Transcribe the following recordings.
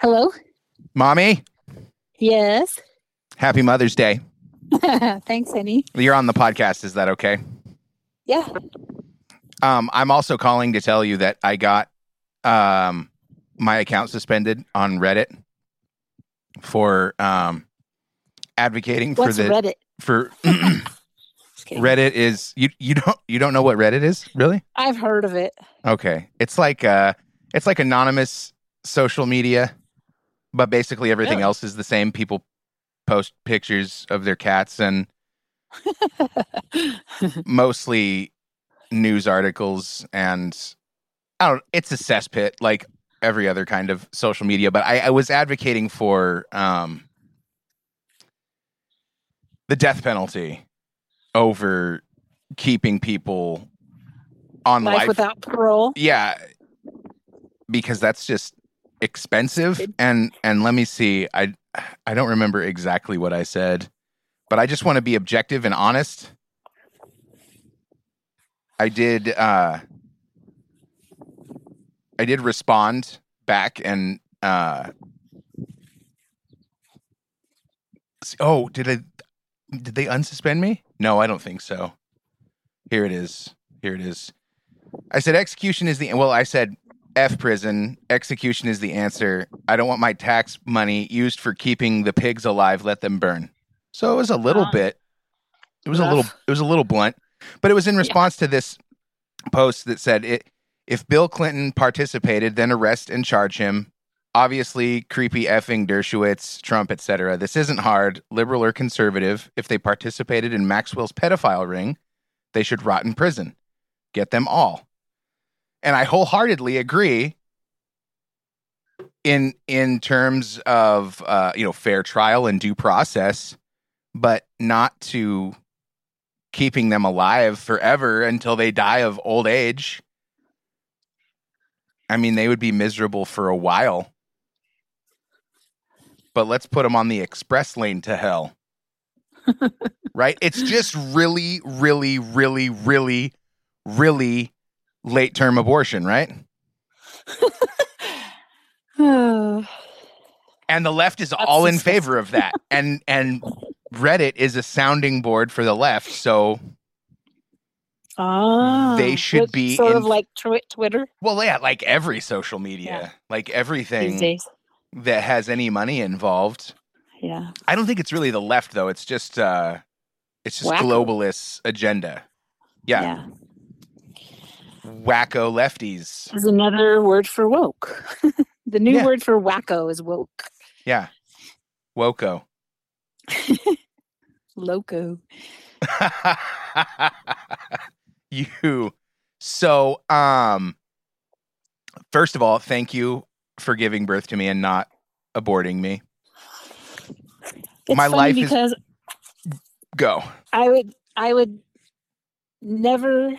Hello? Mommy, Yes. happy Mother's Day. Thanks, honey. You're on the podcast. Is that okay? Yeah. Um, I'm also calling to tell you that I got um, my account suspended on Reddit for um, advocating for the Reddit? for Reddit is you you don't you don't know what Reddit is really? I've heard of it. Okay, it's like uh it's like anonymous social media, but basically everything Really? else is the same. People post pictures of their cats and mostly news articles and I don't it's a cesspit like every other kind of social media, but I, I was advocating for um the death penalty over keeping people on Life, life, without parole. yeah because that's just expensive. And and let me see i i don't remember exactly what i said but i just want to be objective and honest. I did uh i did respond back and uh oh did i did they unsuspend me? No i don't think so. Here it is. Here it is. I said execution is the well i said F prison. Execution is the answer. I don't want my tax money used for keeping the pigs alive. Let them burn. So it was a little Ah. bit. It was a little. It was a little blunt, but it was in response to this post that said, it, "If Bill Clinton participated, then arrest and charge him." Obviously, creepy effing Dershowitz, Trump, etc. This isn't hard, liberal or conservative. If they participated in Maxwell's pedophile ring, they should rot in prison. Get them all and I wholeheartedly agree in in terms of uh, you know fair trial and due process, but not to keeping them alive forever until they die of old age. I mean, they would be miserable for a while, but let's put them on the express lane to hell. right? It's just really, really, really, really, really late term abortion, right? And the left is That's all in favor of that. And and Reddit is a sounding board for the left, so Ah, They should be sort in- of like twi- Twitter well, yeah, like every social media, Yeah. like everything that has any money involved. Yeah. I don't think it's really the left though. It's just uh it's just Wacko. globalist agenda. Yeah, wacko lefties. Is another word for woke. the new Yeah. word for wacko is woke. Yeah. Woko. Loco. you so um first of all thank you for giving birth to me and not aborting me It's My life is- because go I would I would never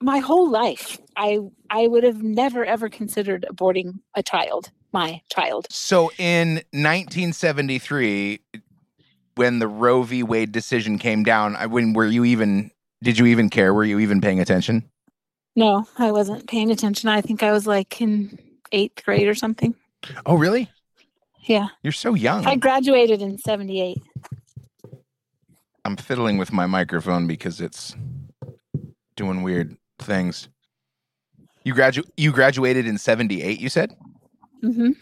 my whole life I I would have never ever considered aborting a child, my child. so in 1973 when the roe v wade decision came down I, when were you even did you even care were you even paying attention No, I wasn't paying attention. I think I was like in 8th grade or something. oh really Yeah. you're so young I graduated in 78. i'm fiddling with my microphone because it's doing weird things you gradu- you graduated in 78 you said Mhm.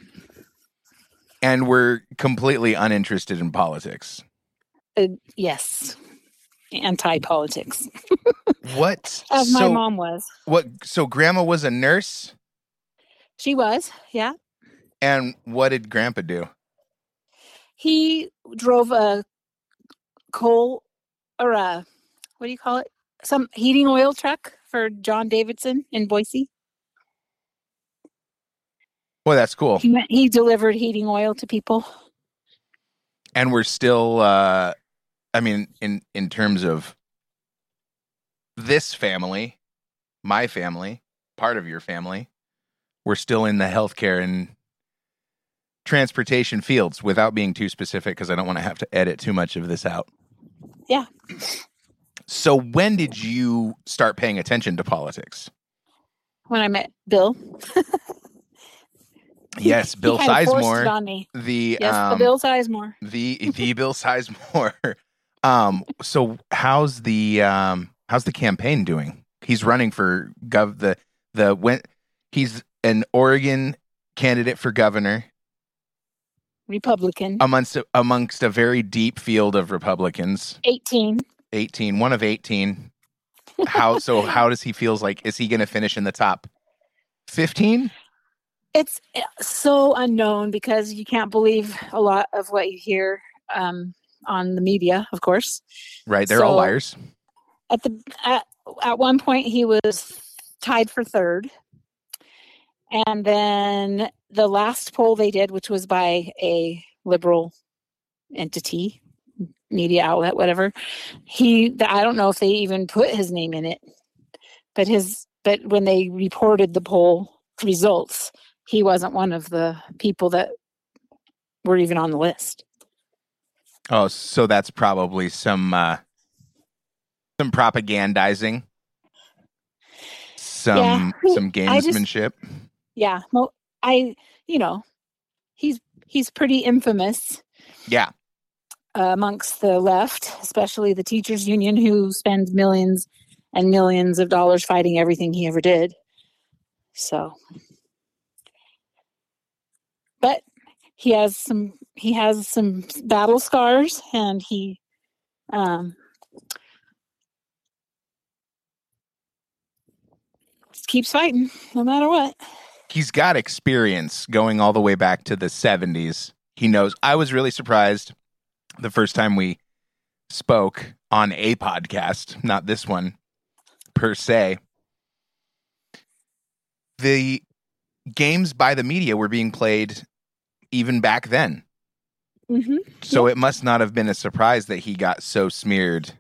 and we're completely uninterested in politics. Uh, yes. Anti-politics. What? As my mom was. What? So grandma was a nurse, She was. Yeah. and what did grandpa do? he drove a coal or a what do you call it some heating oil truck for john davidson in boise Well, that's cool. he, he delivered heating oil to people And we're still. uh I mean, in in terms of this family, my family, part of your family, we're still in the healthcare and transportation fields without being too specific because I don't want to have to edit too much of this out. Yeah. So when did you start paying attention to politics? when i met bill Yes, Bill Sizemore, the Yes, um, the Bill Sizemore. the the Bill Sizemore. Um, so how's the um how's the campaign doing? He's running for gov the the when he's an Oregon candidate for governor Republican. amongst amongst a very deep field of Republicans. 18. 18, one of 18. How so how does he feels like is he going to finish in the top 15? It's uh, so unknown because you can't believe a lot of what you hear um, on the media, of course. Right, they're all liars. At the at, at one point he was tied for third. And then the last poll they did, which was by a liberal entity, media outlet, whatever, he I don't know if they even put his name in it. But his but when they reported the poll results, he wasn't one of the people that were even on the list. Oh, so that's probably some uh some propagandizing. Some Yeah, some I just- gamesmanship. Yeah, well, I you know, he's he's pretty infamous Yeah. Uh, amongst the left, especially the teachers union, who spends millions and millions of dollars fighting everything he ever did. So, but he has some he has some battle scars, and he um, keeps fighting no matter what. He's got experience going all the way back to the 70s. He knows. I was really surprised the first time we spoke on a podcast, not this one per se. The games by the media were being played even back then. hmm So it must not have been a surprise that he got so smeared.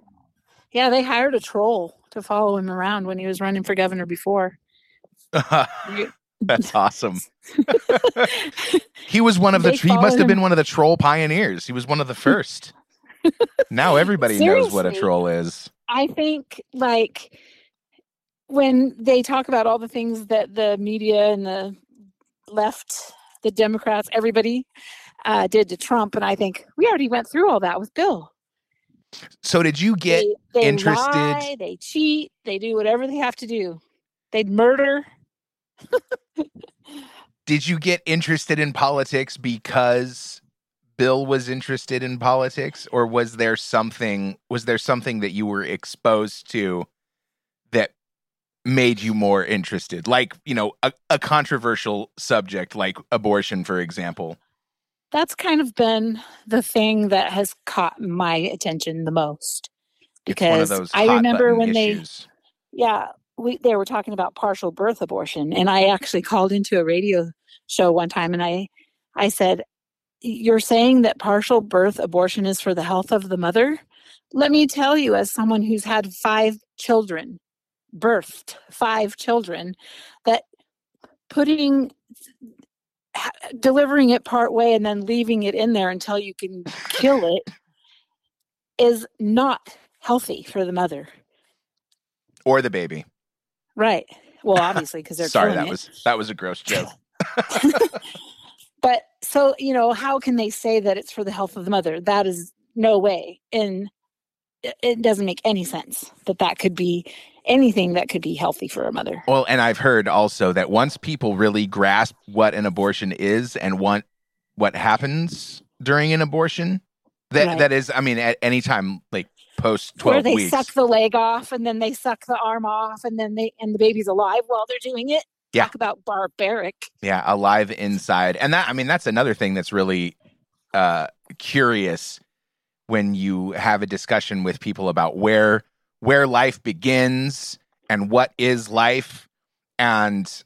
Yeah, they hired a troll to follow him around when he was running for governor before. That's awesome. he was one of the They he must have him. been one of the troll pioneers. He was one of the first. now everybody knows what a troll is. I think like when they talk about all the things that the media and the left, the Democrats, everybody uh, did to Trump, and I think we already went through all that with Bill. So did you get they, they interested- lie, they cheat, they do whatever they have to do. They'd murder. Did you get interested in politics because Bill was interested in politics? Or was there something was there something that you were exposed to that made you more interested? Like you know a, a controversial subject like abortion for example. That's kind of been the thing that has caught my attention the most. it's one of Because I remember when they yeah we they were talking about partial birth abortion and i actually called into a radio show one time and i i said you're saying that partial birth abortion is for the health of the mother? Let me tell you as someone who's had five children birthed five children that putting delivering it part way and then leaving it in there until you can kill it is not healthy for the mother. Or the baby Right. Well, obviously, because they're sorry that it. was that was a gross joke But so you know, how can they say that it's for the health of the mother? That is no way, and it- doesn't make any sense that that could be anything that could be healthy for a mother. Well, and I've heard also that once people really grasp what an abortion is and want what happens during an abortion, that Right. that is, I mean, at any time like post 12 Where they weeks, suck the leg off and then they suck the arm off and then they and the baby's alive while they're doing it. Yeah. Talk about barbaric. yeah, alive inside, and that I mean, that's another thing that's really uh, curious when you have a discussion with people about where where life begins and what is life, and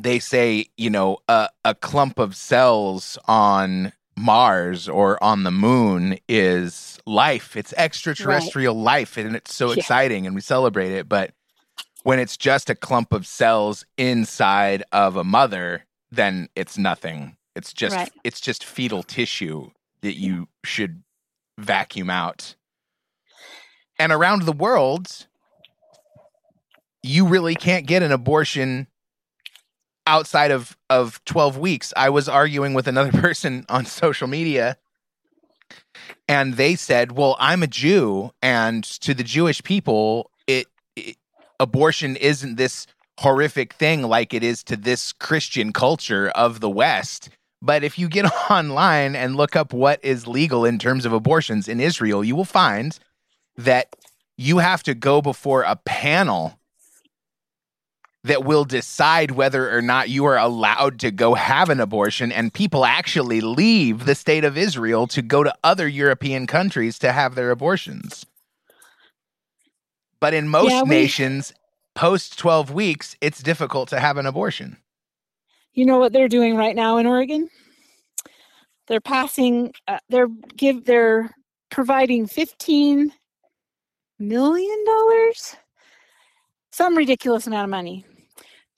they say, you know, a, a clump of cells on Mars or on the moon is life. It's extraterrestrial life, and it's so Yeah. exciting, and we celebrate it. But when it's just a clump of cells inside of a mother, then it's nothing. It's just Right. it's just fetal tissue that you should vacuum out. And around the world, you really can't get an abortion outside of of 12 weeks i was arguing with another person on social media and they said well i'm a jew and to the jewish people it, it abortion isn't this horrific thing like it is to this christian culture of the west. But if you get online and look up what is legal in terms of abortions in israel you will find that you have to go before a panel that will decide whether or not you are allowed to go have an abortion and people actually leave the state of Israel to go to other European countries to have their abortions. But in most yeah, we, nations post 12 weeks it's difficult to have an abortion. You know what they're doing right now in Oregon? They're passing uh, they're give they're providing 15 million dollars some ridiculous amount of money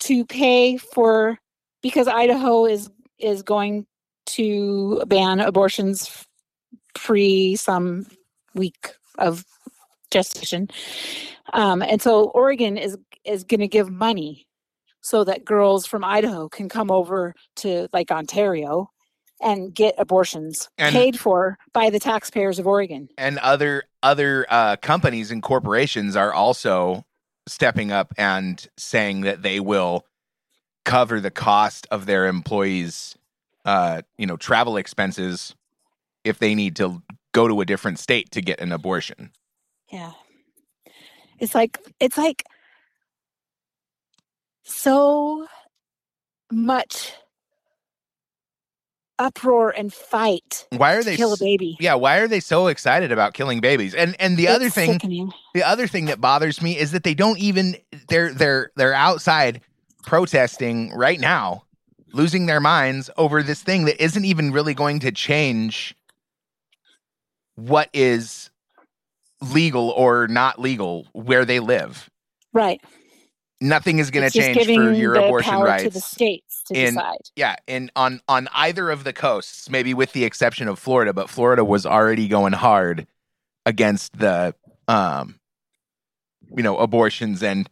to pay for because Idaho is is going to ban abortions pre some week of gestation, um, and so Oregon is is going to give money so that girls from Idaho can come over to like Ontario and get abortions and, paid for by the taxpayers of Oregon. And other other uh, companies and corporations are also stepping up and saying that they will cover the cost of their employees uh, you know travel expenses if they need to go to a different state to get an abortion. Yeah. It's like it's like so much uproar and fight. Why are they kill a baby? Yeah, why are they so excited about killing babies? And and the it's other thing, sickening. the other thing that bothers me is that they don't even they're they're they're outside protesting right now, losing their minds over this thing that isn't even really going to change what is legal or not legal where they live. Right. Nothing is going to change for your abortion rights to the states to decide. Yeah, and on on either of the coasts, maybe with the exception of Florida, but Florida was already going hard against the um you know abortions and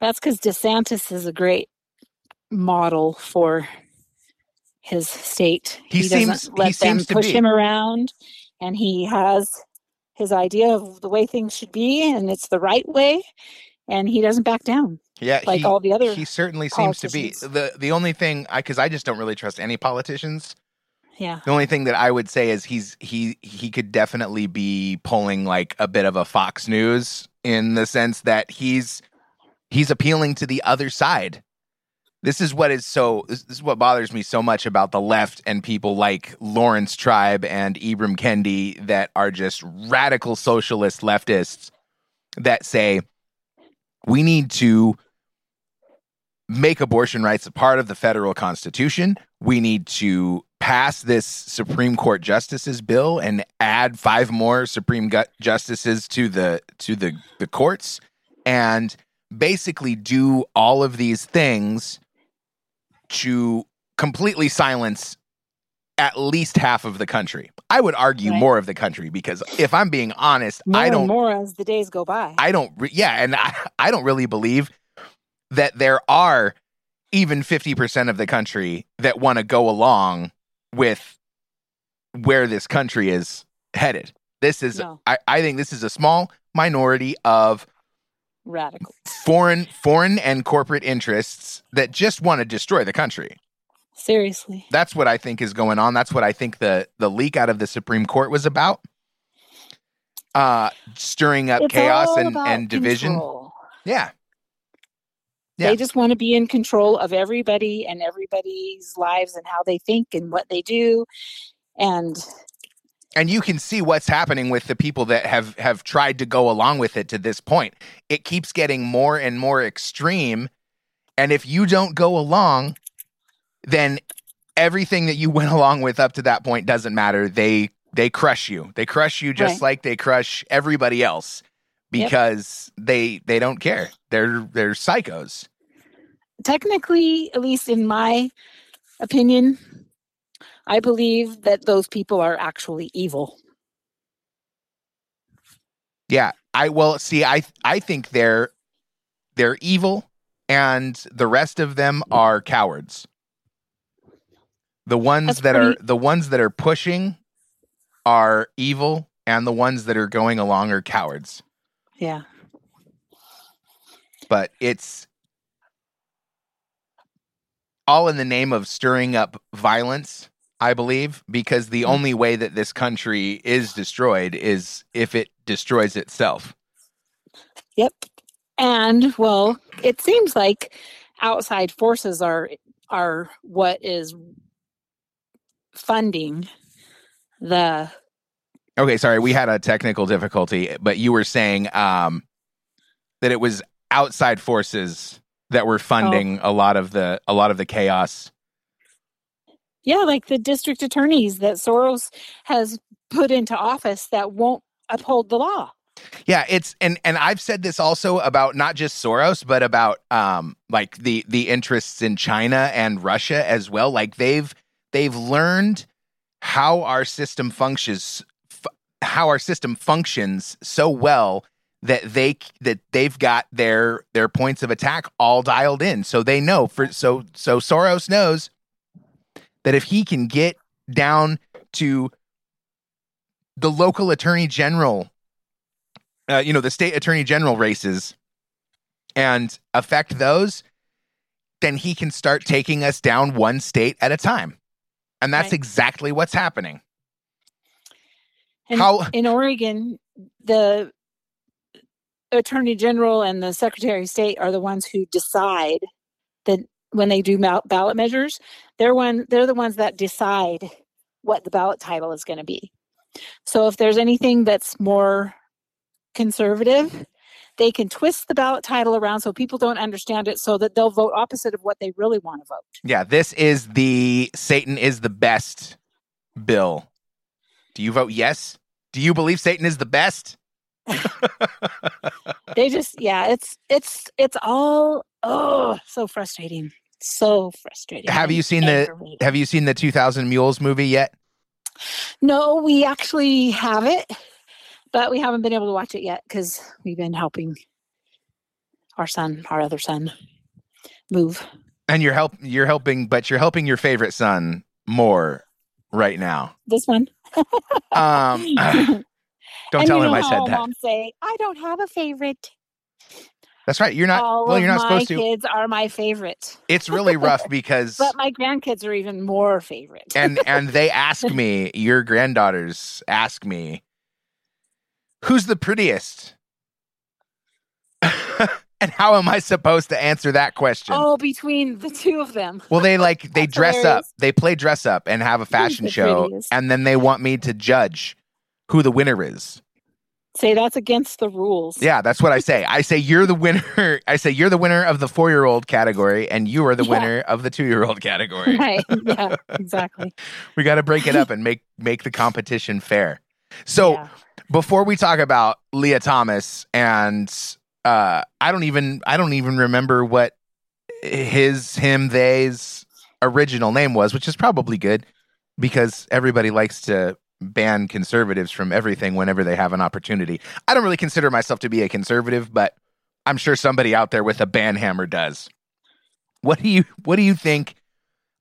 that's because DeSantis is a great model for his state. He, he seems doesn't let he them push be. him around, and he has his idea of the way things should be, and it's the right way, and he doesn't back down. Yeah, like he, all the other. He certainly seems to be the the only thing I because I just don't really trust any politicians. Yeah. The only thing that I would say is he's he he could definitely be pulling like a bit of a Fox News in the sense that he's he's appealing to the other side. This is what is so this, is what bothers me so much about the left and people like Laurence Tribe and Ibram Kendi that are just radical socialist leftists that say we need to make abortion rights a part of the federal constitution. We need to pass this Supreme Court justices bill and add five more Supreme justices to the to the the courts and basically do all of these things to completely silence at least half of the country. I would argue right. more of the country because if I'm being honest, more I don't more as the days go by. I don't re- yeah, and I, I don't really believe that there are even 50% of the country that want to go along with where this country is headed. This is no. I, I think this is a small minority of radicals foreign foreign and corporate interests that just want to destroy the country seriously. That's what i think is going on. That's what i think the the leak out of the supreme court was about. Uh stirring up it's chaos and and division. control. yeah. Yeah. They just want to be in control of everybody and everybody's lives and how they think and what they do. And and you can see what's happening with the people that have have tried to go along with it to this point. It keeps getting more and more extreme. And if you don't go along then everything that you went along with up to that point doesn't matter they they crush you they crush you just right. like they crush everybody else because yep. they they don't care they're they're psychos technically at least in my opinion I believe that those people are actually evil. Yeah, I well see I I think they're they're evil and the rest of them are cowards. The ones That's that are the ones that are pushing are evil, and the ones that are going along are cowards. Yeah. But it's all in the name of stirring up violence, I believe, because the Mhm. only way that this country is destroyed is if it destroys itself. Yep. And well, it seems like outside forces are are what is funding the Okay, sorry, we had a technical difficulty, but you were saying um, that it was outside forces that were funding a lot of the a lot of the chaos. yeah, like the district attorneys that Soros has put into office that won't uphold the law. Yeah, it's and and I've said this also about not just Soros, but about um like the the interests in China and Russia as well. Like they've they've learned how our system functions f- how our system functions so well that they that they've got their their points of attack all dialed in. So they know for so so Soros knows that if he can get down to the local attorney general uh, you know, the state attorney general races and affect those, then he can start taking us down one state at a time. And that's Right. exactly what's happening. And How in Oregon, the attorney general and the secretary of state are the ones who decide that when they do ballot measures, they're one they're the ones that decide what the ballot title is going to be. So if there's anything that's more conservative, they can twist the ballot title around so people don't understand it so that they'll vote opposite of what they really want to vote. yeah, this is the Satan is the best bill. Do you vote yes? Do you believe Satan is the best? They just yeah, it's it's it's all oh, so frustrating. So frustrating. Have you seen the- Have you seen the 2000 Mules movie yet? No, we actually have it, but we haven't been able to watch it yet because we've been helping our son, our other son, move. And you're help you're helping but you're helping your favorite son more right now. This one. Um don't And tell him I said that. Moms say, I don't have a favorite. That's right. You're not All well, you're not my supposed to. kids are my favorite, It's really rough because but my grandkids are even more favorite. and and they ask me, your granddaughters ask me, who's the prettiest? and how am I supposed to answer that question? oh, between the two of them. Well, they like they dress up. They play dress up and have a fashion the show, prettiest? and then they want me to judge who the winner is. Say that's against the rules. Yeah, that's what I say. I say you're the winner. I say you're the winner of the four year old category, and you are the Yeah. winner of the two year old category. Right. Yeah, exactly. we got to break it up and make make the competition fair. So Yeah. before we talk about Lia Thomas and uh I don't even I don't even remember what his him they's original name was, which is probably good because everybody likes to ban conservatives from everything whenever they have an opportunity. I don't really consider myself to be a conservative, but I'm sure somebody out there with a ban hammer does. What do you what do you think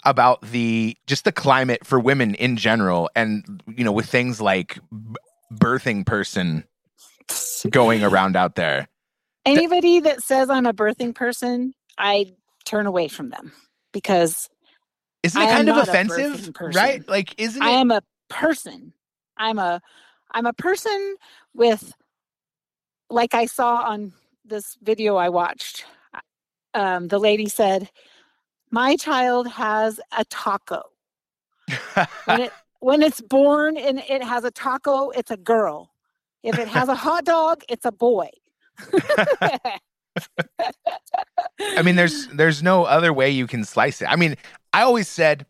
about the just the climate for women in general and you know with things like b- birthing person going around out there? Anybody that says I'm a birthing person, I turn away from them because Isn't it am kind of offensive, right? Like isn't I am a person. I'm a I'm a person with like I saw on this video I watched. Um, the lady said, "My child has a taco. When it when it's born and it has a taco, it's a girl. If it has a hot dog, it's a boy." I mean, there's there's no other way you can slice it. I mean, I always said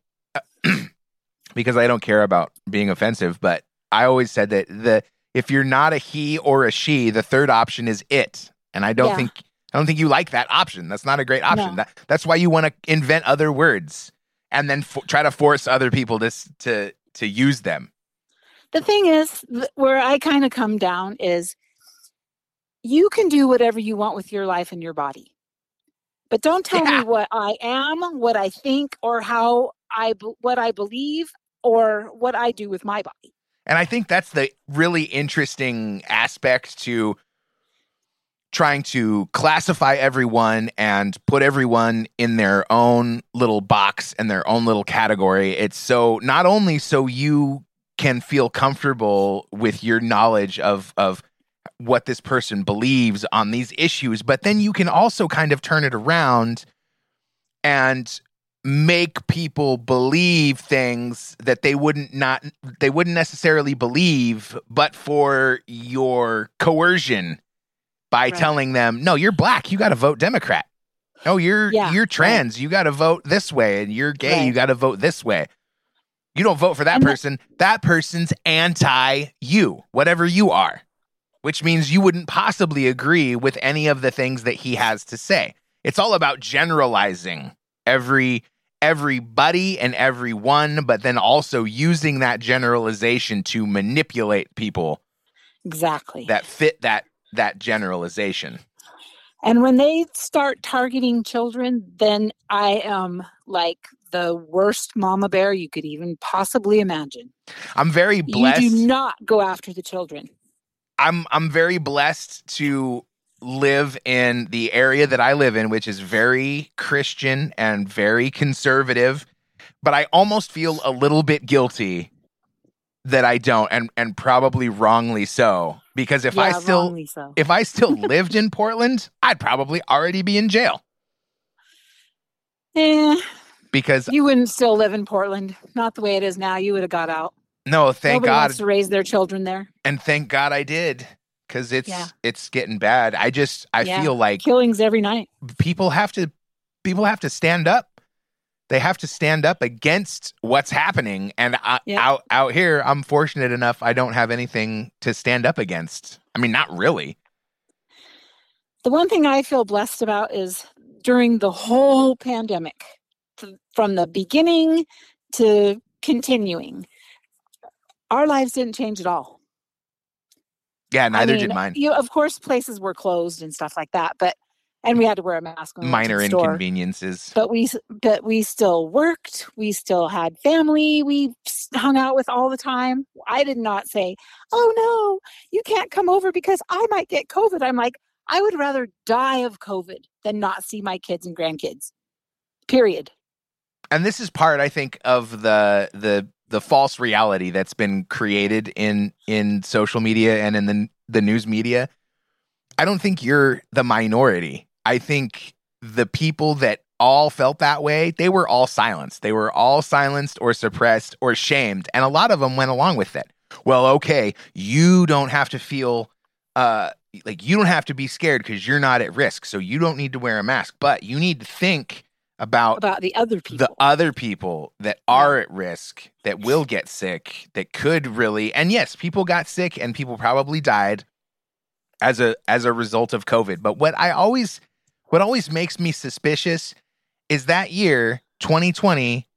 because I don't care about being offensive, but I always said that the if you're not a he or a she, the third option is it, and I don't Yeah. think I don't think you like that option. That's not a great option. No. That that's why you want to invent other words and then fo- try to force other people to to to use them. the thing is where i kind of come down is you can do whatever you want with your life and your body But don't tell Yeah. me what I am, what I think, or how I what I believe, or what I do with my body. And I think that's the really interesting aspect to trying to classify everyone and put everyone in their own little box and their own little category. It's so not only so you can feel comfortable with your knowledge of of what this person believes on these issues, but then you can also kind of turn it around and make people believe things that they wouldn't not they wouldn't necessarily believe but for your coercion by Right. telling them no you're black. You got to vote democrat. No, you're Yeah, you're right. trans. You got to vote this way and you're gay. You got to vote this way. You don't vote for that And that- person. That person's anti you whatever you are which means you wouldn't possibly agree with any of the things that he has to say. It's all about generalizing every everybody and everyone but then also using that generalization to manipulate people Exactly. that fit that that generalization And when they start targeting children, then I am like the worst mama bear you could even possibly imagine. i'm very blessed You do not go after the children. i'm i'm very blessed to live in the area that i live in which is very christian and very conservative but i almost feel a little bit guilty that i don't and and probably wrongly so because if i still so. if I still lived in Portland, I'd probably already be in jail Eh, because you wouldn't still live in Portland. Not the way it is now. You would have got out. no, thank Nobody God wants to raise their children there. and thank God I did cuz it's Yeah. it's getting bad. I just I Yeah. feel like Killings every night. people have to people have to stand up. They have to stand up against what's happening and I, Yeah. out out here I'm fortunate enough I don't have anything to stand up against. I mean, not really. The one thing I feel blessed about is during the whole pandemic, th- from the beginning to continuing, our lives didn't change at all. Yeah, I neither mean, did mine. You, of course, places were closed and stuff like that, but and we had to wear a mask. When we Minor store. inconveniences. But we, but we still worked. We still had family. We hung out with all the time. I did not say, "Oh no, you can't come over because I might get COVID." I'm like, I would rather die of COVID than not see my kids and grandkids. Period. and this is part i think of the the the false reality that's been created in in social media and in the the news media i don't think you're the minority i think the people that all felt that way they were all silenced. They were all silenced or suppressed or shamed. And a lot of them went along with it. Well okay you don't have to feel uh like you don't have to be scared because you're not at risk. So you don't need to wear a mask but you need to think about About the other people. the other people that are at risk that will get sick that could really and yes people got sick and people probably died as a as a result of covid. But what i always what always makes me suspicious is that year 2020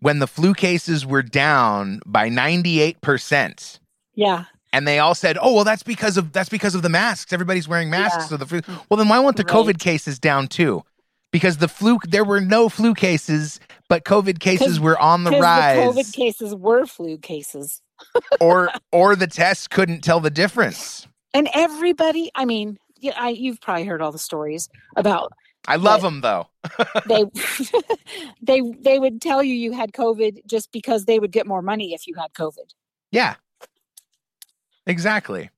when the flu cases were down by 98% yeah. and they all said oh well that's because of that's because of the masks everybody's wearing masks Yeah. so the flu well then why weren't the Right. covid cases down too because the flu there were no flu cases but covid cases were on the rise the COVID cases were flu cases. or or the tests couldn't tell the difference And everybody, I mean, yeah, I, you've probably heard all the stories about i love them though. they they they would tell you you had covid just because they would get more money if you had covid. Yeah. Exactly.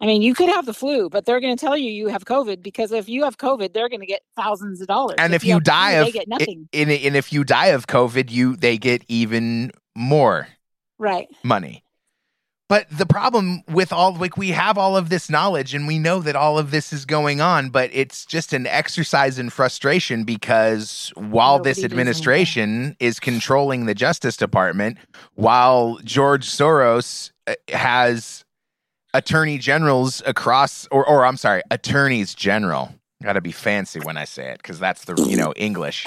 I mean you could have the flu but they're going to tell you you have covid because if you have covid they're going to get thousands of dollars. And if you have the die flu, of they get nothing. and, and if you die of covid you they get even more right. money. But the problem with all like we have all of this knowledge and we know that all of this is going on, but it's just an exercise in frustration because while Nobody this administration is controlling the Justice Department, while George Soros uh, has attorney generals across or or I'm sorry, attorneys general. Got to be fancy when I say it because that's the you know English.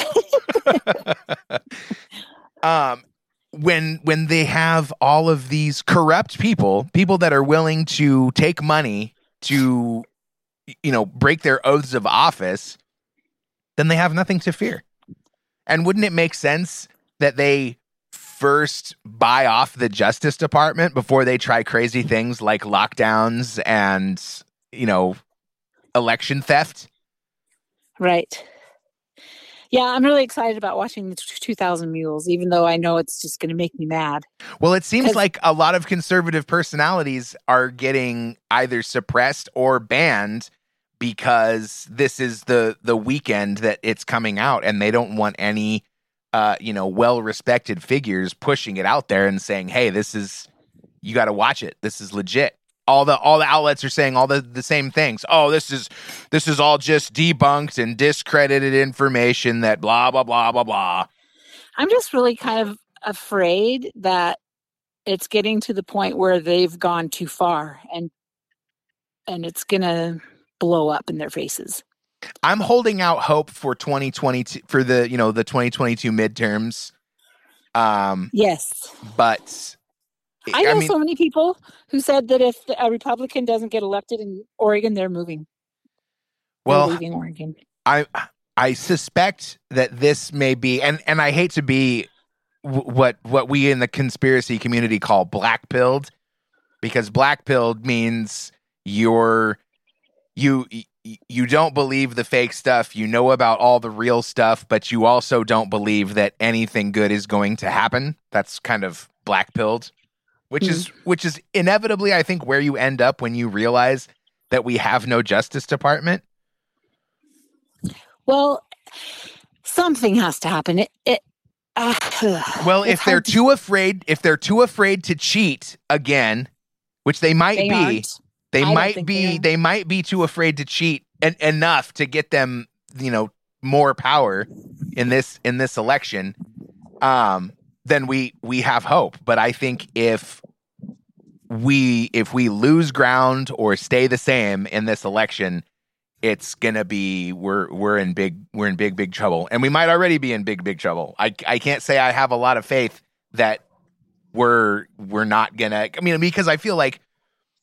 um, when when they have all of these corrupt people, people that are willing to take money to you know break their oaths of office, then they have nothing to fear. And wouldn't it make sense that they first buy off the Justice Department before they try crazy things like lockdowns and, you know, election theft? Right. Yeah, I'm really excited about watching the 2000 Mules, even though I know it's just going to make me mad. Well, it seems like a lot of conservative personalities are getting either suppressed or banned because this is the the weekend that it's coming out, and they don't want any, uh, you know, well respected figures pushing it out there and saying, "Hey, this is you got to watch it. This is legit." All the all the outlets are saying all the the same things. Oh, this is this is all just debunked and discredited information that blah blah blah blah blah. I'm just really kind of afraid that it's getting to the point where they've gone too far and and it's going to blow up in their faces. I'm holding out hope for 2022 for the, you know, the 2022 midterms. Um Yes. But I know I mean, so many people who said that if a Republican doesn't get elected in Oregon, they're moving. Well, they're leaving Oregon. I I suspect that this may be, and and I hate to be what what we in the conspiracy community call black pilled, because black pilled means you're you you don't believe the fake stuff. You know about all the real stuff, but you also don't believe that anything good is going to happen. That's kind of black pilled which mm. is which is inevitably I think where you end up when you realize that we have no justice department. Well, something has to happen. It, it uh, well, if they're to... too afraid, if they're too afraid to cheat again, which they might they be, aren't. they I might be, they, they, might be too afraid to cheat en- enough to get them, you know, more power in this in this election. Um, then we we have hope. But I think if we if we lose ground or stay the same in this election, it's gonna be we're we're in big we're in big big trouble, and we might already be in big big trouble. I I can't say I have a lot of faith that we're we're not gonna. I mean, because I feel like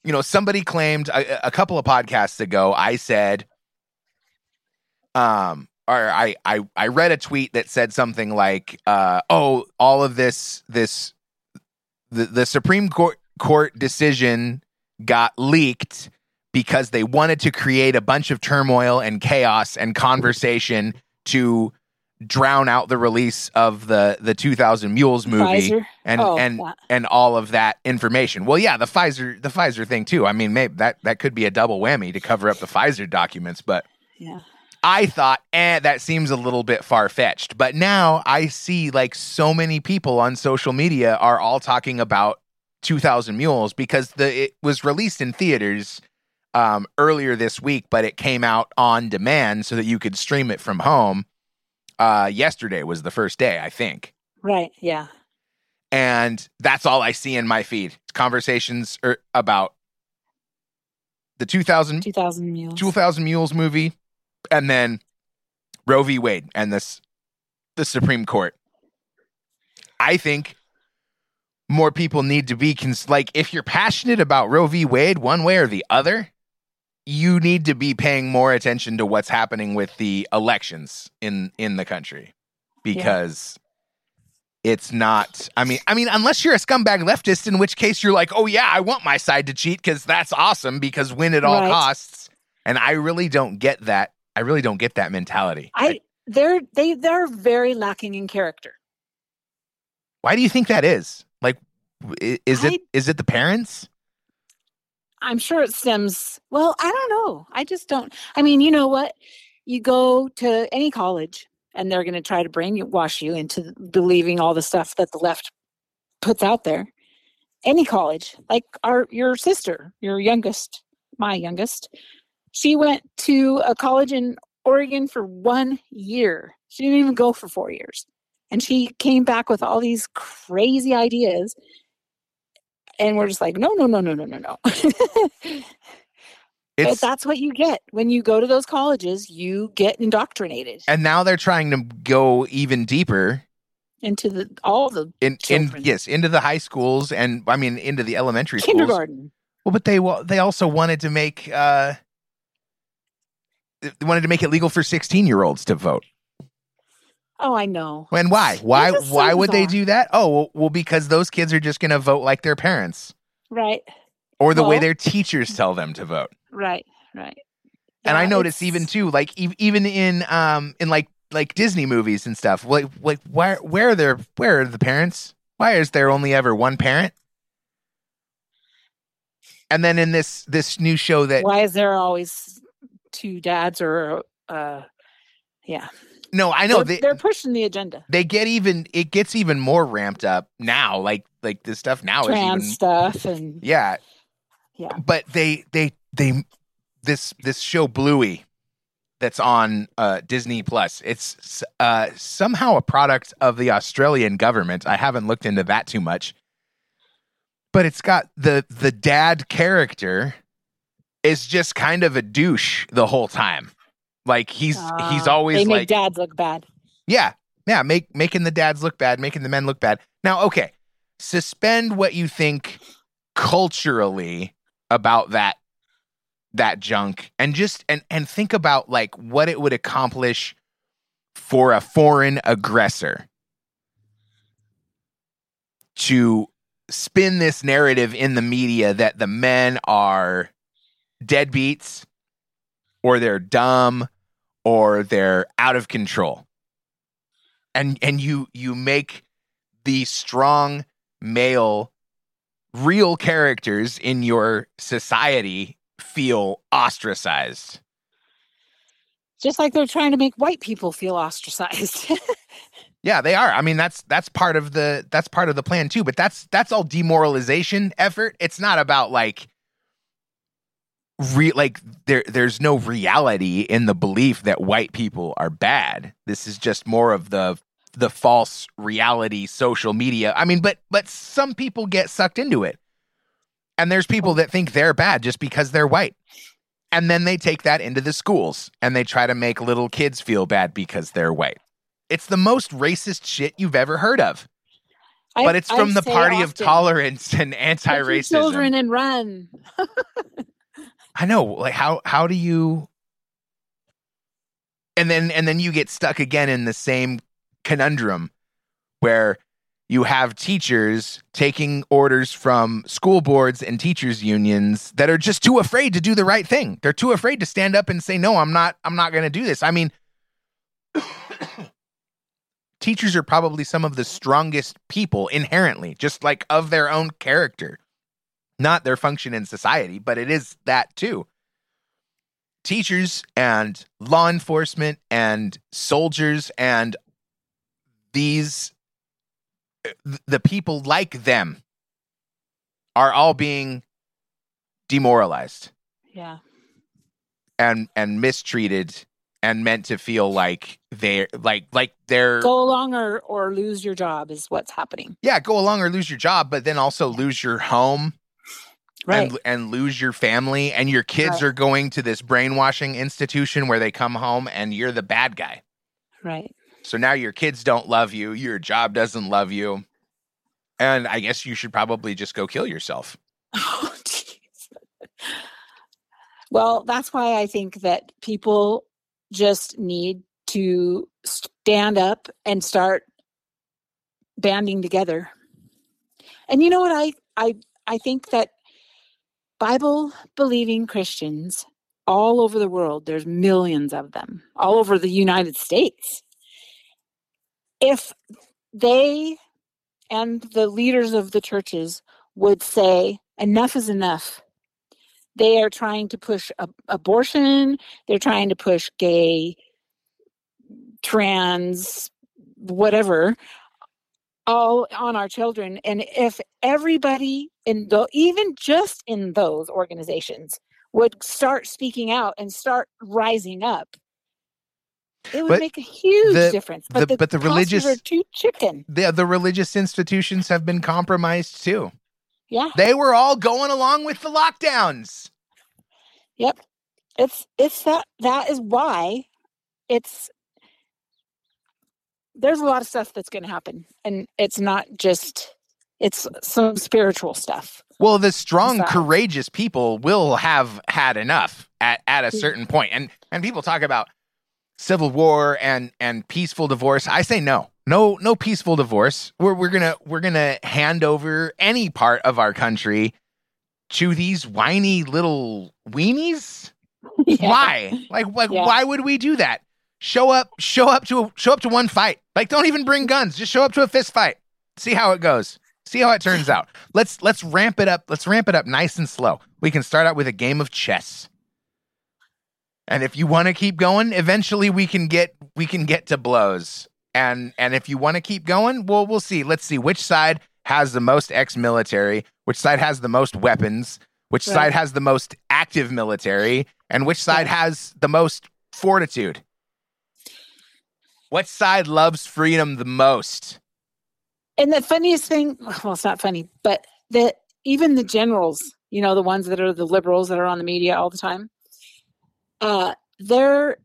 you know somebody claimed a, a couple of podcasts ago. I said, um, or I, I I read a tweet that said something like, uh, "Oh, all of this this the the Supreme Court court decision got leaked because they wanted to create a bunch of turmoil and chaos and conversation to drown out the release of the the 2000 Mules movie Pfizer? and oh, and and all of that information. Well, yeah, the Pfizer the Pfizer thing too. I mean, maybe that that could be a double whammy to cover up the Pfizer documents, but yeah. I thought, eh, that seems a little bit far fetched. But now I see like so many people on social media are all talking about 2000 Mules because the it was released in theaters um, earlier this week, but it came out on demand so that you could stream it from home. Uh, yesterday was the first day, I think. Right. Yeah. And that's all I see in my feed. Conversations er, about the 2000, 2000 Mules. 2000 Mules movie and then Roe v. Wade and this the Supreme Court. I think more people need to be cons- like if you're passionate about Roe v. Wade one way or the other, you need to be paying more attention to what's happening with the elections in in the country because yeah. it's not I mean I mean unless you're a scumbag leftist in which case you're like, "Oh yeah, I want my side to cheat cuz that's awesome because win at all right. costs." And I really don't get that I really don't get that mentality. I they're they they're very lacking in character. Why do you think that is? Is I, it is it the parents? I'm sure it stems well, I don't know. I just don't I mean, you know what? You go to any college and they're going to try to brainwash you into believing all the stuff that the left puts out there. Any college, like our your sister, your youngest, my youngest, she went to a college in Oregon for one year. She didn't even go for four years. And she came back with all these crazy ideas. And we're just like, no, no, no, no, no, no, no. but that's what you get when you go to those colleges. You get indoctrinated. And now they're trying to go even deeper into the all the in, in yes into the high schools and I mean into the elementary kindergarten. Schools. Well, but they they also wanted to make uh, they wanted to make it legal for 16 year olds to vote. Oh, I know. And why? Why? Why would they do that? Oh, well, well, because those kids are just going to vote like their parents Right, or the way their teachers tell them to vote. right, right. and I notice even too, like e- even in um in like like Disney movies and stuff, like like where where are their where are the parents? Why is there only ever one parent? And then in this this new show that Why is there always two dads or uh yeah. No, I know they're, they they're pushing the agenda. they get even it gets even more ramped up now. Like like this stuff now Trans is even stuff and yeah Yeah. But they they they this this show Bluey that's on uh, Disney Plus. It's uh, somehow a product of the Australian government. I haven't looked into that too much, but it's got the the dad character is just kind of a douche the whole time. Like he's he's uh, always they make like dads look bad. yeah, yeah, make making the dads look bad, making the men look bad. Now, okay, suspend what you think culturally about that that junk and just and and think about like what it would accomplish for a foreign aggressor to spin this narrative in the media that the men are deadbeats or they're dumb or they're out of control. And and you you make the strong male real characters in your society feel ostracized. Just like they're trying to make white people feel ostracized. yeah they are. I mean that's that's part of the that's part of the plan too but that's that's all demoralization effort. It's not about like re like there there's no reality in the belief that white people are bad. This is just more of the the false reality social media. I mean but but some people get sucked into it. And there's people that think they're bad just because they're white. And then they take that into the schools and they try to make little kids feel bad because they're white. It's the most racist shit you've ever heard of. I- but it's I from the say party of tolerance and anti-racism. Children and run. I know. Like how how do you and then and then you get stuck again in the same conundrum where you have teachers taking orders from school boards and teachers unions that are just too afraid to do the right thing. They're too afraid to stand up and say no, I'm not I'm not going to do this. I mean teachers are probably some of the strongest people inherently, just like of their own character not their function in society, but it is that too. Teachers and law enforcement and soldiers and these, the people like them are all being demoralized Yeah. and and mistreated and meant to feel like they're like like they're Go along or or lose your job is what's happening. yeah go along or lose your job but then also lose your home Right. and, and lose your family and your kids Right. are going to this brainwashing institution where they come home and you're the bad guy right. so now your kids don't love you your job doesn't love you and i guess you should probably just go kill yourself Oh, jeez. well, that's why I think that people just need to stand up and start banding together. And you know what I I I think that Bible believing Christians all over the world, there's millions of them, all over the United States. If they and the leaders of the churches would say enough is enough. They are trying to push ab- abortion, they're trying to push gay, trans, whatever, all on our children. And if everybody in the even just in those organizations would start speaking out and start rising up, it would But make a huge the- difference. But the, but the religious- are too chicken. the, the religious institutions have been compromised too Yeah. they were all going along with the lockdowns Yep. It's it's that that is why it's there's a lot of stuff that's going to happen and it's not just It's some spiritual stuff. Well, the strong, Besides. courageous people will have had enough at, at a certain. And and people talk about civil war and and peaceful divorce. I say no. No no peaceful divorce. We're we're gonna we're gonna hand over any part of our country to these whiny little weenies. Yeah. Why? Like like Yeah. why would we do that? Show up show up to a, show up to one fight. Like don't even bring guns. Just show up to a fist fight. See how it goes. See how it turns out. Let's let's ramp it up. Let's ramp it up nice and slow. We can start out with a game of chess. And if you want to keep going, eventually we can get we can get to blows. And and if you want to keep going, well we'll see. Let's see which side has the most ex-military, which side has the most weapons, which Right. side has the most active military, and which side has the most fortitude. What side loves freedom the most? And the funniest thing, well, it's not funny, but that even the generals, you know, the ones that are the liberals that are on the media all the time, uh, they're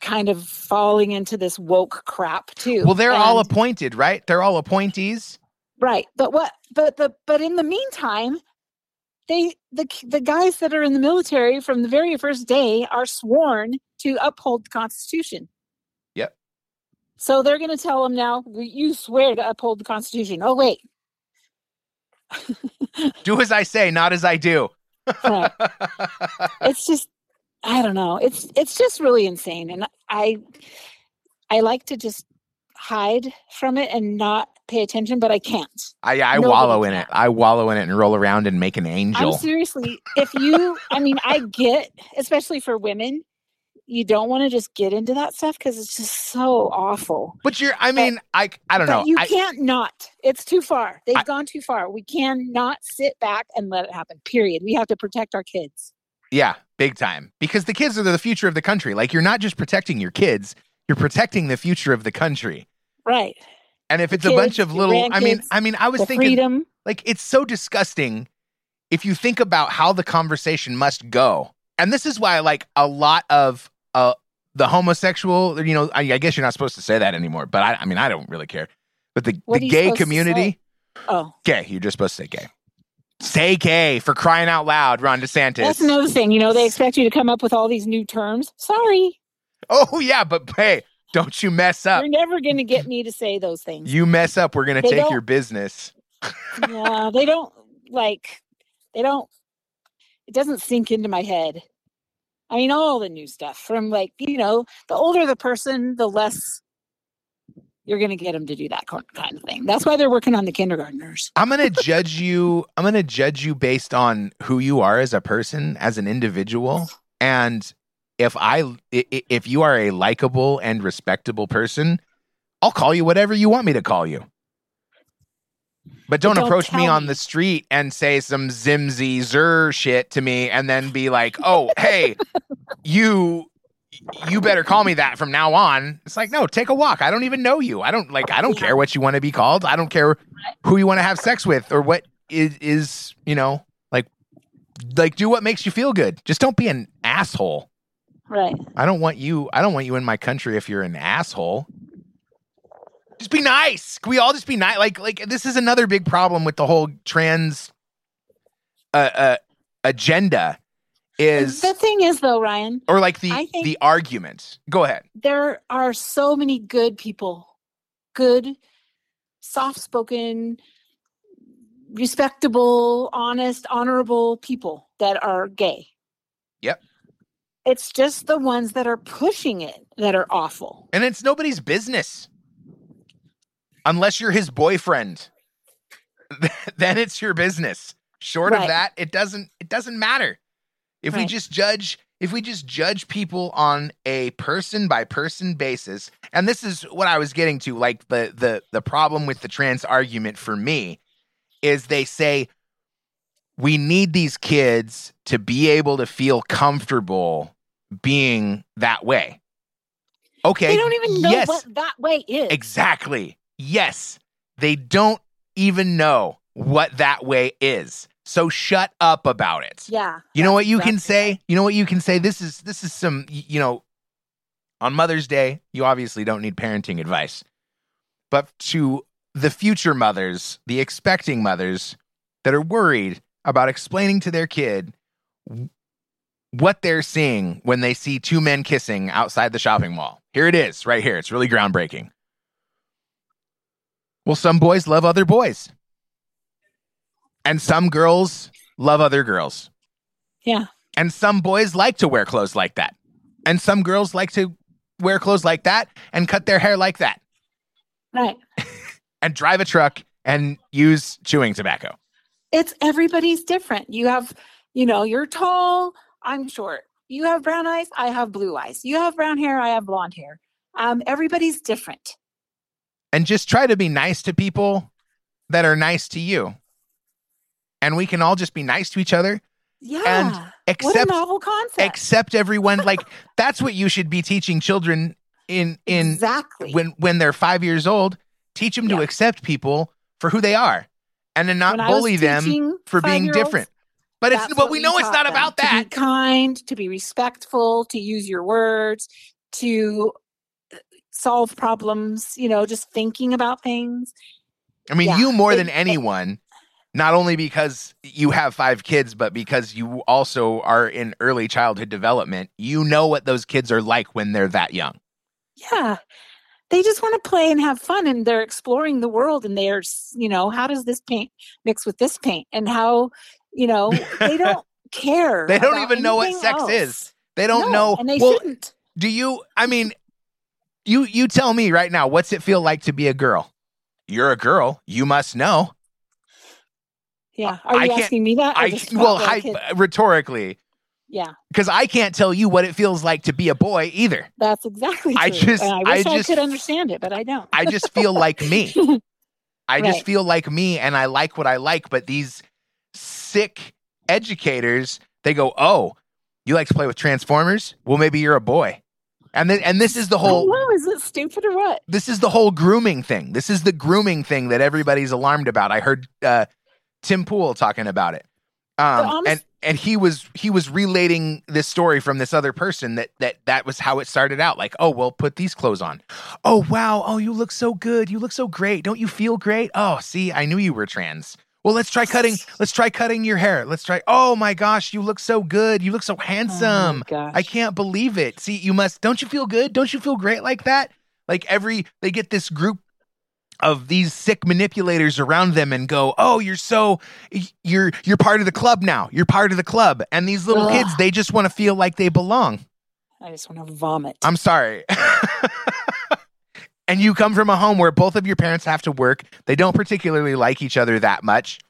kind of falling into this woke crap too. Well, they're all appointed, right? They're all appointees. right. But what? But the but in the meantime, they the the guys that are in the military from the very first day are sworn to uphold the Constitution. So they're going to tell them now, you swear to uphold the Constitution. Oh wait, Do as I say, not as I do. Right. it's just i don't know it's it's just really insane and i i like to just hide from it and not pay attention but i can't I, I Nobody wallow in can. it. I wallow in it and roll around and make an i'm angel. seriously if you i mean i get especially for women you don't want to just get into that stuff because it's just so awful. But you're, I mean, I, I don't know. you I, can't not. It's too far. They've I- gone too far. We cannot sit back and let it happen period. We have to protect our kids. Yeah, big time. Because the kids are the future of the country. Like you're not just protecting your kids, you're protecting the future of the country. right. And if The it's a bunch of little, I mean, I mean, I was thinking, freedom. like it's so disgusting if you think about how the conversation must go. And this is why like a lot of uh the homosexual you know i, I guess you're not supposed to say that anymore but i, I mean i don't really care but the, What the gay community oh gay you're just supposed to say gay say gay for crying out loud ron desantis That's another thing. You know, they expect you to come up with all these new terms. Sorry, oh yeah but hey don't you mess up you're never going to get me to say those things. you mess up we're gonna They take your business yeah, they don't like. They don't. It doesn't sink into my head. I mean, all the new stuff from like you know, the older the person, the less you're going to get them to do that kind of thing. That's why they're working on the kindergartners. I'm gonna judge you. I'm gonna judge you based on who you are as a person, as an individual, and if i- if you are a likable and respectable person, I'll call you whatever you want me to call you. But don't, don't approach me on the street and say some zimzy zer shit to me, and then be like, "Oh, hey, you." You better call me that from now on. It's like, no, take a walk. I don't even know you. I don't like I don't Yeah. care what you want to be called. I don't care who you want to have sex with or what is is you know like like do what makes you feel good just don't be an asshole Right. i don't want you i don't want you in my country if you're an asshole just be nice can we all just be nice like like this is another big problem with the whole trans uh, uh agenda is the thing is, though, Ryan, or like the the argument go ahead there are so many good people, good, soft spoken, respectable, honest, honorable people that are gay. Yep. It's just the ones that are pushing it that are awful. and it's nobody's business unless you're his boyfriend then it's your business short of that it doesn't it doesn't matter if we just judge if we just judge people on a person by person basis and this is what i was getting to like the the the problem with the trans argument for me is they say we need these kids to be able to feel comfortable being that way okay They don't even know yes. what that way is. Exactly. Yes. They don't even know what that way is. So shut up about it. Yeah. You know what you can say? right. You know what you can say? This is this is some you know on Mother's Day, you obviously don't need parenting advice. But to the future mothers, the expecting mothers that are worried about explaining to their kid what they're seeing when they see two men kissing outside the shopping mall. Here it is, right here. It's really groundbreaking. Well, some boys love other boys, and some girls love other girls. Yeah. And some boys like to wear clothes like that. And some girls like to wear clothes like that and cut their hair like that Right. and drive a truck and use chewing tobacco. It's everybody's different. You have, you know, you're tall, I'm short. You have brown eyes, I have blue eyes. You have brown hair, I have blonde hair. Um, everybody's different. And just try to be nice to people that are nice to you. And we can all just be nice to each other. Yeah. what a Accept novel concept. accept everyone like that's what you should be teaching children in in exactly. when when they're 5 years old. Teach them to accept people for who they are and to not When bully them for being different. But it's but we know it's not about to that. be kind, to be respectful, to use your words, to solve problems, you know, just thinking about things. I mean, Yeah, you more it- than anyone, not only because you have five kids, but because you also are in early childhood development, you know what those kids are like when they're that young. Yeah. They just want to play and have fun and they're exploring the world and they're, you know, how does this paint mix with this paint and how, you know, they don't care. They don't even know what sex else. is. They don't No, know. And they well, shouldn't. do you? I mean, you you tell me right now. What's it feel like to be a girl? You're a girl. You must know. Yeah. Are I you asking me that? I well, hy- rhetorically, yeah, because I can't tell you what it feels like to be a boy either. that's exactly true. I just- And I I wish I, just- could understand it, but I don't. I just feel like me. I just Right. feel like me and I like what I like, but these sick educators, they go, "Oh, you like to play with Transformers? Well, maybe you're a boy." And then and this is the whole don't. Is it stupid or what? this is the whole grooming thing. This is the grooming thing that everybody's alarmed about. I heard uh, Tim Pool talking about it. Um, honest- and and he was he was relating this story from this other person that that that was how it started out. Like, oh well, put these clothes on. Oh wow, oh you look so good, you look so great. Don't you feel great? Oh, see, I knew you were trans. Well, let's try cutting. Let's try cutting your hair. Let's try. Oh my gosh, you look so good. You look so Oh handsome. gosh. I can't believe it. See, you must. Don't you feel good? Don't you feel great like that? Like every they get this group of these sick manipulators around them and go, "Oh, you're so you're you're part of the club now. You're part of the club." And these little Ugh. kids, they just want to feel like they belong. I just want to vomit. I'm sorry. and you come from a home where both of your parents have to work. They don't particularly like each other that much.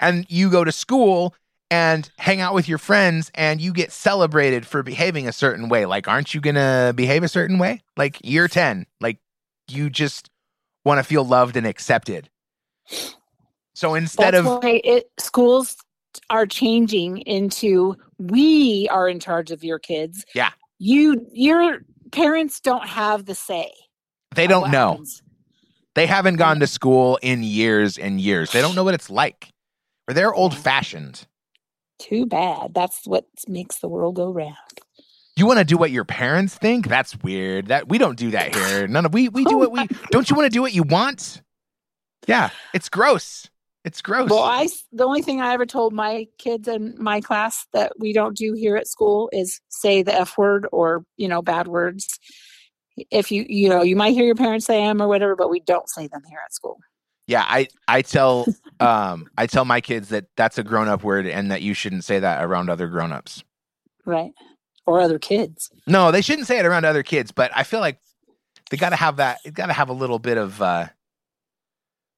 And you go to school and hang out with your friends and you get celebrated for behaving a certain way. Like, aren't you going to behave a certain way? Like, year 10, like, you just want to feel loved and accepted. So instead That's of, why it schools are changing into we are in charge of your kids. Yeah. You your parents don't have the say. They don't know. happens. They haven't gone to school in years and years. They don't know what it's like. Or they're old fashioned. Too bad. That's what makes the world go round. You want to do what your parents think? That's weird. That we don't do that here. None of we we do Oh what we don't you want to do what you want? Yeah, it's gross. It's gross. Well, I the only thing I ever told my kids in my class that we don't do here at school is say the f word or you know bad words. If you you know you might hear your parents say them or whatever, but we don't say them here at school. yeah, I I tell um I tell my kids that that's a grown up word and that you shouldn't say that around other grown ups. Right. Or other kids. No, they shouldn't say it around other kids, but I feel like they got to have that. It got to have a little bit of uh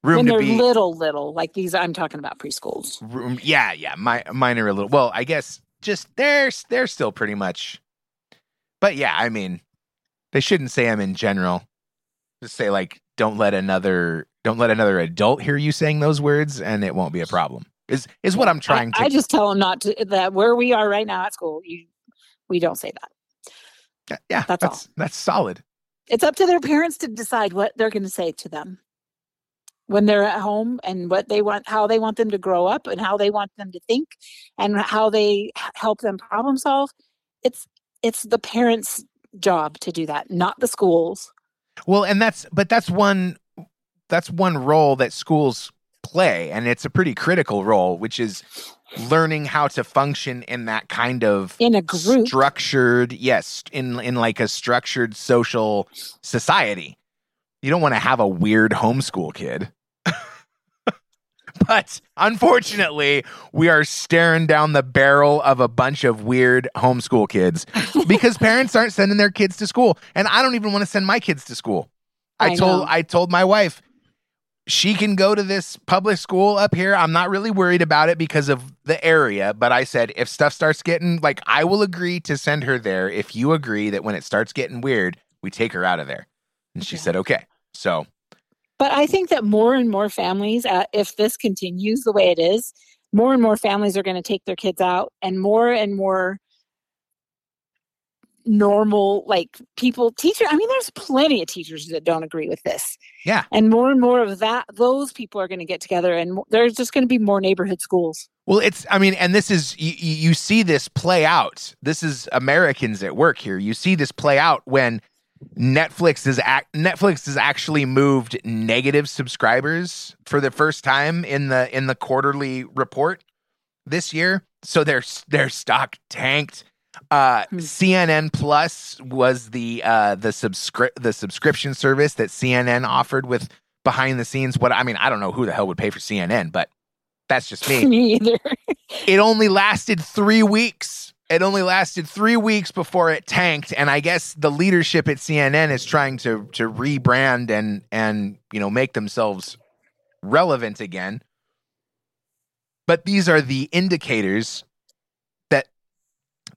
room when to they're be. little, little, like these I'm talking about preschools. room, yeah, yeah. My mine are a little. Well, I guess just they're they're still pretty much. But yeah, I mean, they shouldn't say them in general. Just say like, don't let another don't let another adult hear you saying those words, and it won't be a problem. Is is what I'm trying I, to. I just tell them not to that where we are right now at school, you we don't say that. yeah, that's that's that's solid. It's up to their parents to decide what they're going to say to them when they're at home and what they want how they want them to grow up and how they want them to think and how they help them problem solve. It's it's the parents' job to do that, not the schools. Well, and that's but that's one that's one role that schools play and it's a pretty critical role which is learning how to function in that kind of in a group. structured yes in in like a structured social society. You don't want to have a weird homeschool kid but unfortunately we are staring down the barrel of a bunch of weird homeschool kids because parents aren't sending their kids to school and i don't even want to send my kids to school i, I told know. i told my wife she can go to this public school up here. I'm not really worried about it because of the area, but I said if stuff starts getting like I will agree to send her there if you agree that when it starts getting weird, we take her out of there. And she Yeah. said okay. So, But I think that more and more families, uh, if this continues the way it is, more and more families are going to take their kids out, and more and more normal, like people, teacher. I mean, there's plenty of teachers that don't agree with this. Yeah. And more and more of that, those people are going to get together, and there's just going to be more neighborhood schools. well it's I mean and this is you, you you see this play out. This is Americans at work here. You see this play out when Netflix is act, Netflix has actually moved negative subscribers for the first time in the in the quarterly report this year. So their their stock tanked. Uh, Hmm. CNN Plus was the uh, the subscri- the subscription service that CNN offered with behind the scenes. What I mean, I don't know who the hell would pay for CNN, but that's just me Me either. it only lasted three weeks. It only lasted three weeks before it tanked, and I guess the leadership at CNN is trying to to rebrand and and you know make themselves relevant again. But these are the indicators that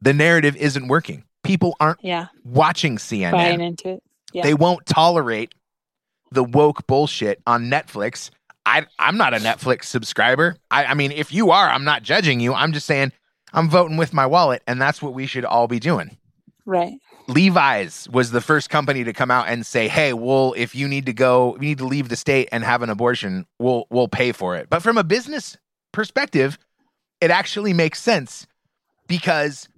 the narrative isn't working. People aren't yeah, watching buying CNN. into it. Yeah. They won't tolerate the woke bullshit on Netflix. I I'm not a Netflix subscriber. I, I mean, if you are, I'm not judging you. I'm just saying I'm voting with my wallet, and that's what we should all be doing. Right. Levi's was the first company to come out and say, "Hey, well, if you need to go, you need to leave the state and have an abortion, we'll we'll pay for it." But from a business perspective, it actually makes sense because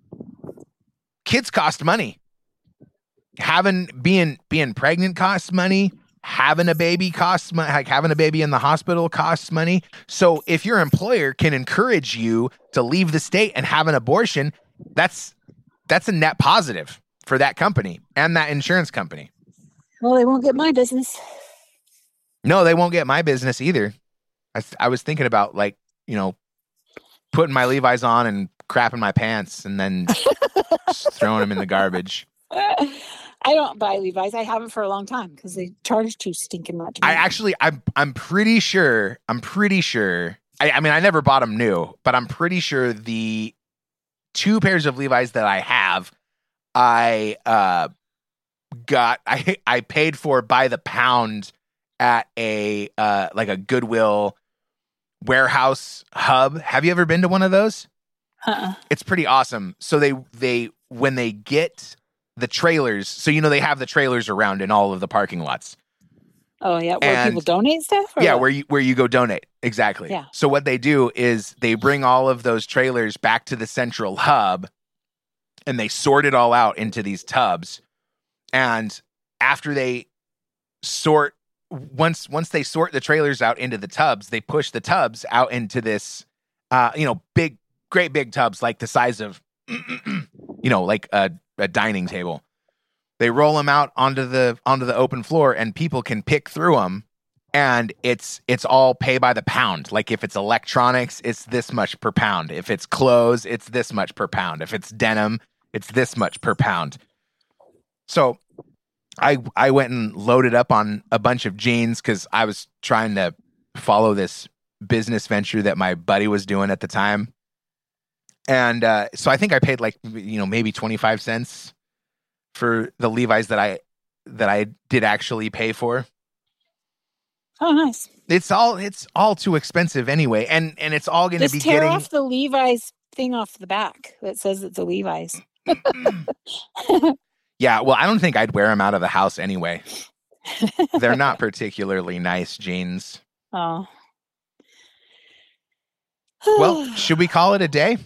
kids cost money. Having being being pregnant costs money. Having a baby costs money. Like having a baby in the hospital costs money. So if your employer can encourage you to leave the state and have an abortion, that's that's a net positive for that company and that insurance company. Well, they won't get my business. No, they won't get my business either. I, I was thinking about like, you know, putting my Levi's on and crapping my pants and then throwing them in the garbage. I don't buy Levi's. I haven't for a long time because they charge too stinking much. I actually, I'm, I'm pretty sure, I'm pretty sure. I, I mean, I never bought them new, but I'm pretty sure the two pairs of Levi's that I have, I uh, got, I, I paid for by the pound at a uh, like a Goodwill warehouse hub. Have you ever been to one of those? Uh-uh. it's pretty awesome. So they they when they get the trailers, so you know they have the trailers around in all of the parking lots. Oh yeah, where And- people donate stuff. or yeah, what? where you where you go donate. Exactly. Yeah. So what they do is they bring all of those trailers back to the central hub and they sort it all out into these tubs. And after they sort once once they sort the trailers out into the tubs, they push the tubs out into this uh you know, big great big tubs like the size of you know, like a, a dining table. They roll them out onto the onto the open floor and people can pick through them and it's it's all pay by the pound. Like if it's electronics, it's this much per pound. If it's clothes, it's this much per pound. If it's denim, it's this much per pound. So I I went and loaded up on a bunch of jeans cuz I was trying to follow this business venture that my buddy was doing at the time. And uh, so I think I paid like you know maybe 25 cents for the Levi's that I that I did actually pay for Oh, nice. it's all it's all too expensive anyway and and it's all going to be tear getting off the Levi's thing off the back that says it's a Levi's. yeah well i don't think i'd wear them out of the house anyway they're not particularly nice jeans Oh. well should we call it a day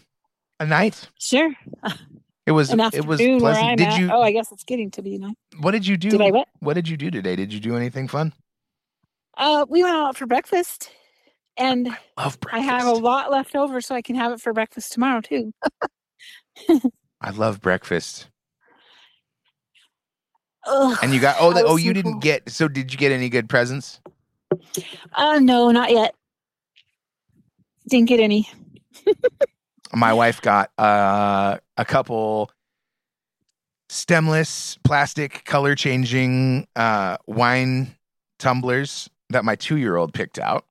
a night sure. it was An it was pleasant did at. you Oh, I guess it's getting to be night. what did you do Did I what? what did you do today did you do anything fun Uh, we went out for breakfast, and Love I have a lot left over, so I can have it for breakfast tomorrow too. I love breakfast. Ugh. And you got oh the, oh you didn't cool. get so did you get any good presents? Uh, no, not yet. Didn't get any. My wife got uh a couple stemless plastic color changing uh wine tumblers that my 2-year-old picked out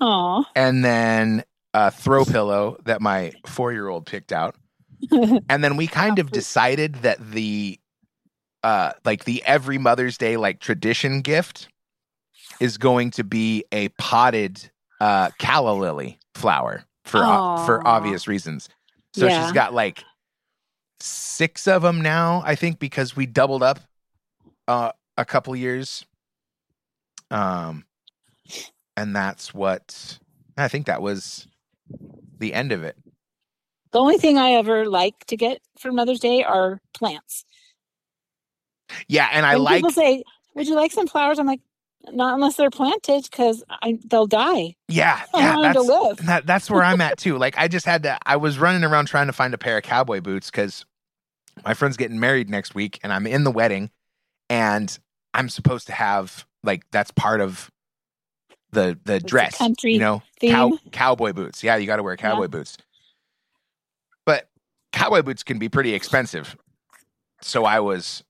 Aw. and then a throw pillow that my 4-year-old picked out. And then we kind of decided that the uh like the every Mother's Day like tradition gift is going to be a potted uh calla lily flower for o- for obvious reasons. So Yeah. she's got like six of them now, I think because we doubled up uh a couple years. Um and that's what I think that was the end of it. The only thing I ever like to get for Mother's Day are plants. Yeah, and I when like people say, "Would you like some flowers?" I'm like, "Not unless they're planted, because I they'll die. yeah, yeah, want 'em to that's live." that that's where I'm at too. Like I just had to I was running around trying to find a pair of cowboy boots cuz my friend's getting married next week and I'm in the wedding and I'm supposed to have like that's part of the the a dress, country you know, cow, cowboy boots. Yeah, you got to wear cowboy boots. But cowboy boots can be pretty expensive. So I was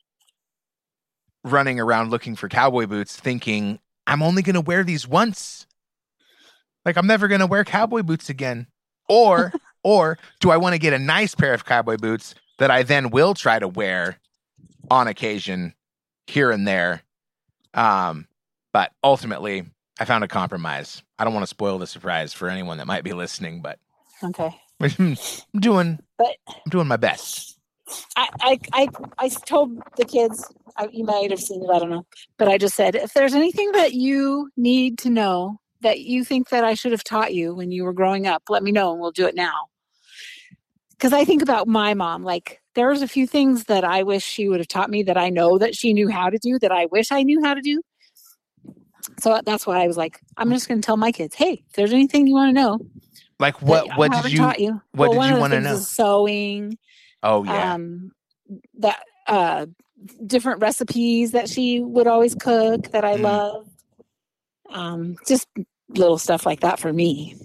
running around looking for cowboy boots thinking I'm only going to wear these once. Like I'm never going to wear cowboy boots again. Or or do I want to get a nice pair of cowboy boots that I then will try to wear on occasion here and there. Um but ultimately I found a compromise. I don't want to spoil the surprise for anyone that might be listening, but Okay. I'm doing But- I'm doing my best. I, I, I, I told the kids, I, you might have seen it, I don't know, but I just said, if there's anything that you need to know that you think that I should have taught you when you were growing up, let me know and we'll do it now. Because I think about my mom, like there's a few things that I wish she would have taught me that I know that she knew how to do that I wish I knew how to do. So that's why I was like, I'm just going to tell my kids, hey, if there's anything you want to know, Like what what did you you? what did one you wanna know? is Sewing, Oh yeah. um that uh different recipes that she would always cook that I Mm. loved. Um just little stuff like that for me.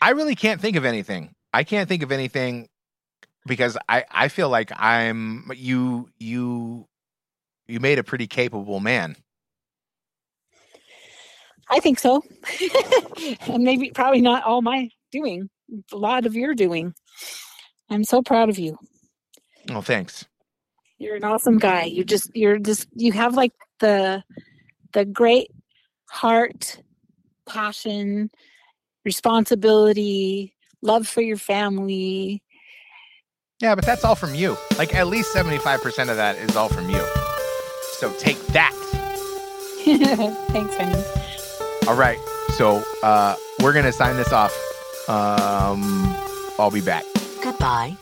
I really can't think of anything. I can't think of anything because I I feel like I'm you you you made a pretty capable man. I think so. and maybe probably not all my doing, a lot of your doing. I'm so proud of you. Oh, thanks. You're an awesome guy. You just you're just you have like the the great heart, passion, responsibility, love for your family. Yeah, but that's all from you. Like at least 75% of that is all from you. So take that. Thanks, honey. All right. So uh we're gonna sign this off. Um I'll be back. Goodbye.